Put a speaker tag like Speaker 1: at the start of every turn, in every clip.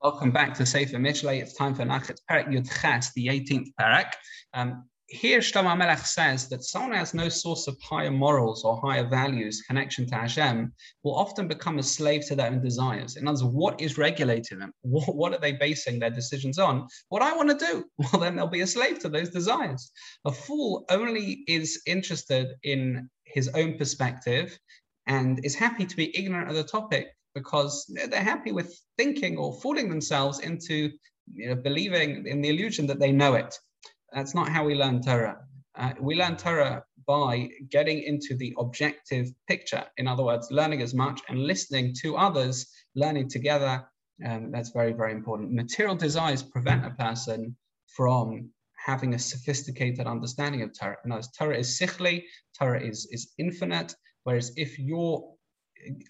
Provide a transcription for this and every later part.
Speaker 1: Welcome back to Sefer Mishlei. It's time for Nachat Perek Yud Ches, the 18th Perek. Um, here, Shlomo Melech says that someone who has no source of higher morals or higher values, connection to Hashem, will often become a slave to their own desires. In other words, what is regulating them? What, what are they basing their decisions on? What I want to do? Well, then they'll be a slave to those desires. A fool only is interested in his own perspective and is happy to be ignorant of the topic because they're happy with thinking or fooling themselves into you know, believing in the illusion that they know it. That's not how we learn Torah. Uh, we learn Torah by getting into the objective picture. In other words, learning as much and listening to others, learning together. Um, that's very, very important. Material desires prevent a person from having a sophisticated understanding of Torah. In other words, Torah is sichli, Torah is, is infinite, whereas if you're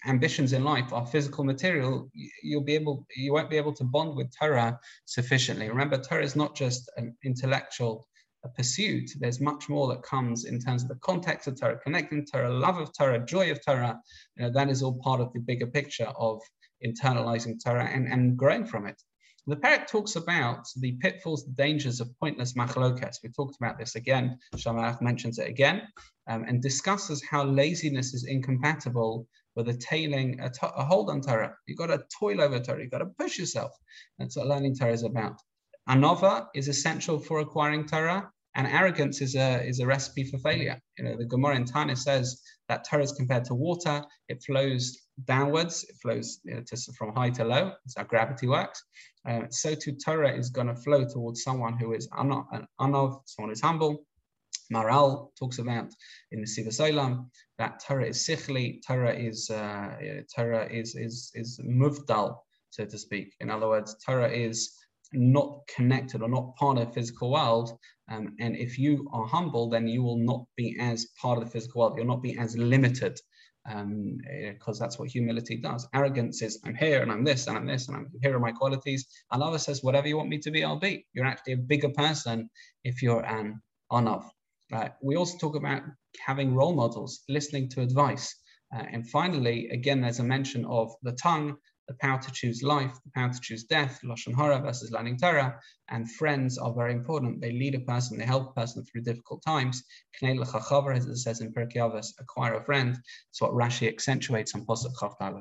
Speaker 1: ambitions in life are physical material, you'll be able, you won't be able to bond with Torah sufficiently. Remember, Torah is not just an intellectual pursuit. There's much more that comes in terms of the context of Torah, connecting Torah, love of Torah, joy of Torah. You know, that is all part of the bigger picture of internalizing Torah and, and growing from it. The Perek talks about the pitfalls, the dangers of pointless machlokas. We talked about this again. Shamalach mentions it again um, and discusses how laziness is incompatible with attaining a, a hold on Torah. You've got to toil over Torah. You've got to push yourself. That's what learning Torah is about. Anova is essential for acquiring Torah, and arrogance is a is a recipe for failure. You know, the Gemara in Taanis says that Torah is compared to water. It flows downwards. It flows you know, to, from high to low. That's how gravity works. Uh, so too, Torah is going to flow towards someone who is anov, anov someone who's humble. Maharal talks about in the Siva Solam that Torah is sichli, Torah is uh, Torah is is is muvdal, so to speak. In other words, Torah is not connected or not part of the physical world. Um, and if you are humble, then you will not be as part of the physical world. You'll not be as limited because um, eh, that's what humility does. Arrogance is I'm here and I'm this and I'm this and I'm here are my qualities. Allah says, whatever you want me to be, I'll be. You're actually a bigger person if you're an anav. Right. We also talk about having role models, listening to advice. Uh, and finally, again, there's a mention of the tongue, the power to choose life, the power to choose death, Lashon Hara versus learning Torah, and friends are very important. They lead a person, they help a person through difficult times. Kneil Khachavra as it says in Pirkei acquire a friend. It's what Rashi accentuates on Pasuk Chav